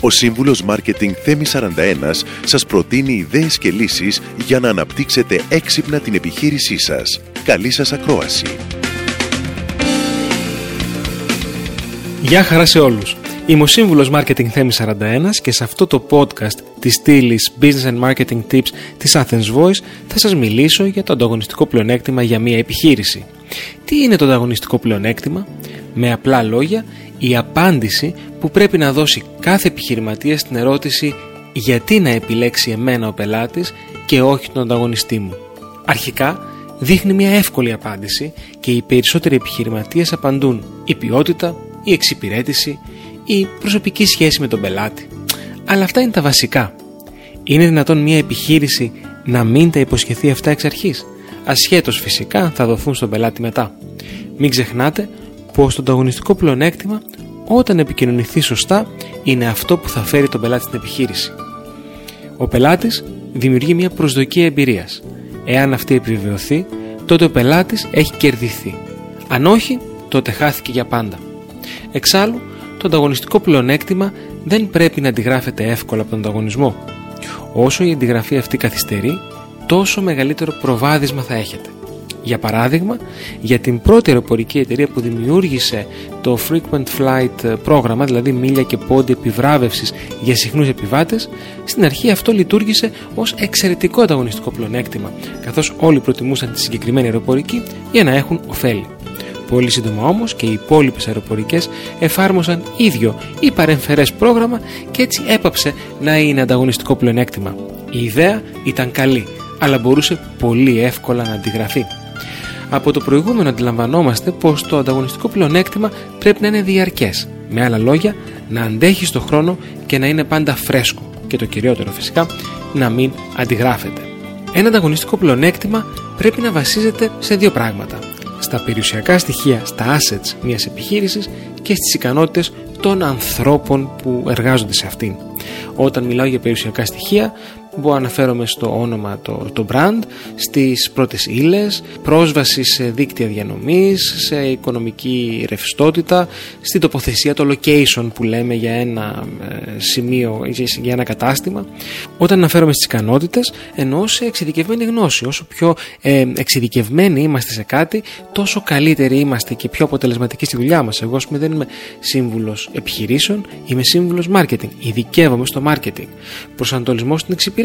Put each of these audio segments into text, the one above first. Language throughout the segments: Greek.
Ο σύμβουλος Μάρκετινγκ Θέμης 41 σας προτείνει ιδέες και λύσεις για να αναπτύξετε έξυπνα την επιχείρησή σας. Καλή σας ακρόαση! Γεια χαρά σε όλους! Είμαι ο σύμβουλος Marketing Θέμης 41 και σε αυτό το podcast της στήλης Business and Marketing Tips της Athens Voice θα σας μιλήσω για το ανταγωνιστικό πλεονέκτημα για μια επιχείρηση. Τι είναι το ανταγωνιστικό πλεονέκτημα; Με απλά λόγια, η απάντηση που πρέπει να δώσει κάθε επιχειρηματία στην ερώτηση γιατί να επιλέξει εμένα ο πελάτης και όχι τον ανταγωνιστή μου. Αρχικά δείχνει μια εύκολη απάντηση και οι περισσότεροι επιχειρηματίες απαντούν η ποιότητα, η εξυπηρέτηση, η προσωπική σχέση με τον πελάτη. Αλλά αυτά είναι τα βασικά. Είναι δυνατόν μια επιχείρηση να μην τα υποσχεθεί αυτά εξ αρχής, ασχέτως φυσικά θα δοθούν στον πελάτη μετά. Μην ξεχνάτε πως το ανταγωνιστικό πλεονέκτημα όταν επικοινωνηθεί σωστά είναι αυτό που θα φέρει τον πελάτη στην επιχείρηση. Ο πελάτης δημιουργεί μια προσδοκία εμπειρίας. Εάν αυτή επιβεβαιωθεί, τότε ο πελάτης έχει κερδιθεί. Αν όχι, τότε χάθηκε για πάντα. Εξάλλου, το ανταγωνιστικό πλεονέκτημα δεν πρέπει να αντιγράφεται εύκολα από τον ανταγωνισμό. Όσο η αντιγραφή αυτή καθυστερεί, τόσο μεγαλύτερο προβάδισμα θα έχετε. Για παράδειγμα, για την πρώτη αεροπορική εταιρεία που δημιούργησε το Frequent Flight πρόγραμμα, δηλαδή μίλια και πόντι επιβράβευσης για συχνούς επιβάτες, στην αρχή αυτό λειτουργήσε ως εξαιρετικό ανταγωνιστικό πλεονέκτημα, καθώς όλοι προτιμούσαν τη συγκεκριμένη αεροπορική για να έχουν ωφέλη. Πολύ σύντομα όμως και οι υπόλοιπες αεροπορικές εφάρμοσαν ίδιο ή παρεμφερές πρόγραμμα και έτσι έπαψε να είναι ανταγωνιστικό πλεονέκτημα. Η ιδέα ήταν καλή, αλλά μπορούσε πολύ εύκολα να αντιγραφεί. Από το προηγούμενο αντιλαμβανόμαστε πως το ανταγωνιστικό πλεονέκτημα πρέπει να είναι διαρκές. Με άλλα λόγια, να αντέχει στο χρόνο και να είναι πάντα φρέσκο. Και το κυριότερο φυσικά, να μην αντιγράφεται. Ένα ανταγωνιστικό πλεονέκτημα πρέπει να βασίζεται σε δύο πράγματα στα περιουσιακά στοιχεία, στα assets μιας επιχείρησης και στις ικανότητες των ανθρώπων που εργάζονται σε αυτήν. Όταν μιλάω για περιουσιακά στοιχεία Μπορώ να αναφέρομαι στο όνομα το, το brand, στις πρώτες ύλες, πρόσβαση σε δίκτυα διανομής, σε οικονομική ρευστότητα, στην τοποθεσία, το location που λέμε για ένα ε, σημείο, για ένα κατάστημα. Όταν αναφέρομαι στις ικανότητες, εννοώ σε εξειδικευμένη γνώση. Όσο πιο ε, εξειδικευμένοι είμαστε σε κάτι, τόσο καλύτεροι είμαστε και πιο αποτελεσματικοί στη δουλειά μας. Εγώ, πούμε, δεν είμαι σύμβουλος επιχειρήσεων, είμαι σύμβουλος marketing. Ειδικεύομαι στο marketing. Προσανατολισμός στην εξυπηρέτηση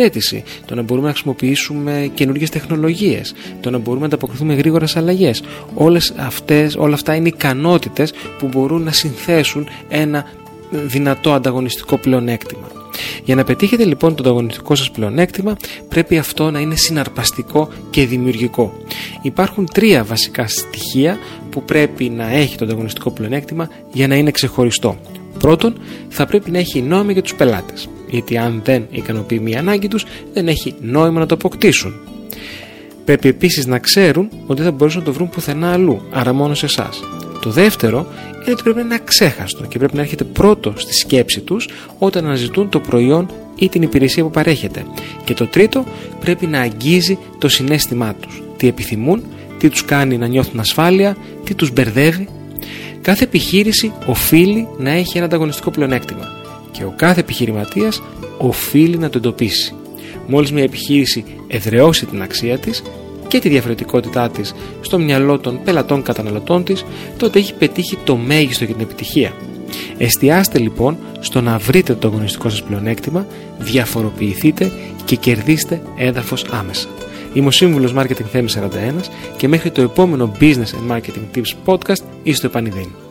το να μπορούμε να χρησιμοποιήσουμε καινούργιες τεχνολογίες, το να μπορούμε να ανταποκριθούμε γρήγορα σε αλλαγές. Όλα αυτά είναι ικανότητες που μπορούν να συνθέσουν ένα δυνατό ανταγωνιστικό πλεονέκτημα. Για να πετύχετε λοιπόν το ανταγωνιστικό σας πλεονέκτημα πρέπει αυτό να είναι συναρπαστικό και δημιουργικό. Υπάρχουν τρία βασικά στοιχεία που πρέπει να έχει το ανταγωνιστικό πλεονέκτημα για να είναι ξεχωριστό. Πρώτον, θα πρέπει να έχει νόημα για τους πελάτες γιατί αν δεν ικανοποιεί μία ανάγκη τους δεν έχει νόημα να το αποκτήσουν. Πρέπει επίσης να ξέρουν ότι δεν θα μπορούσαν να το βρουν πουθενά αλλού, άρα μόνο σε εσάς. Το δεύτερο είναι ότι πρέπει να είναι αξέχαστο και πρέπει να έρχεται πρώτο στη σκέψη τους όταν αναζητούν το προϊόν ή την υπηρεσία που παρέχεται. Και το τρίτο πρέπει να αγγίζει το συνέστημά τους. Τι επιθυμούν, τι τους κάνει να νιώθουν ασφάλεια, τι τους μπερδεύει. Κάθε επιχείρηση οφείλει να έχει ένα ανταγωνιστικό πλεονέκτημα και ο κάθε επιχειρηματίας οφείλει να το εντοπίσει. Μόλις μια επιχείρηση εδραιώσει την αξία της και τη διαφορετικότητά της στο μυαλό των πελατών καταναλωτών της, τότε έχει πετύχει το μέγιστο για την επιτυχία. Εστιάστε λοιπόν στο να βρείτε το αγωνιστικό σας πλεονέκτημα, διαφοροποιηθείτε και κερδίστε έδαφος άμεσα. Είμαι ο Σύμβουλος Marketing Θέμης 41 και μέχρι το επόμενο Business and Marketing Tips Podcast είστε επανειδήν.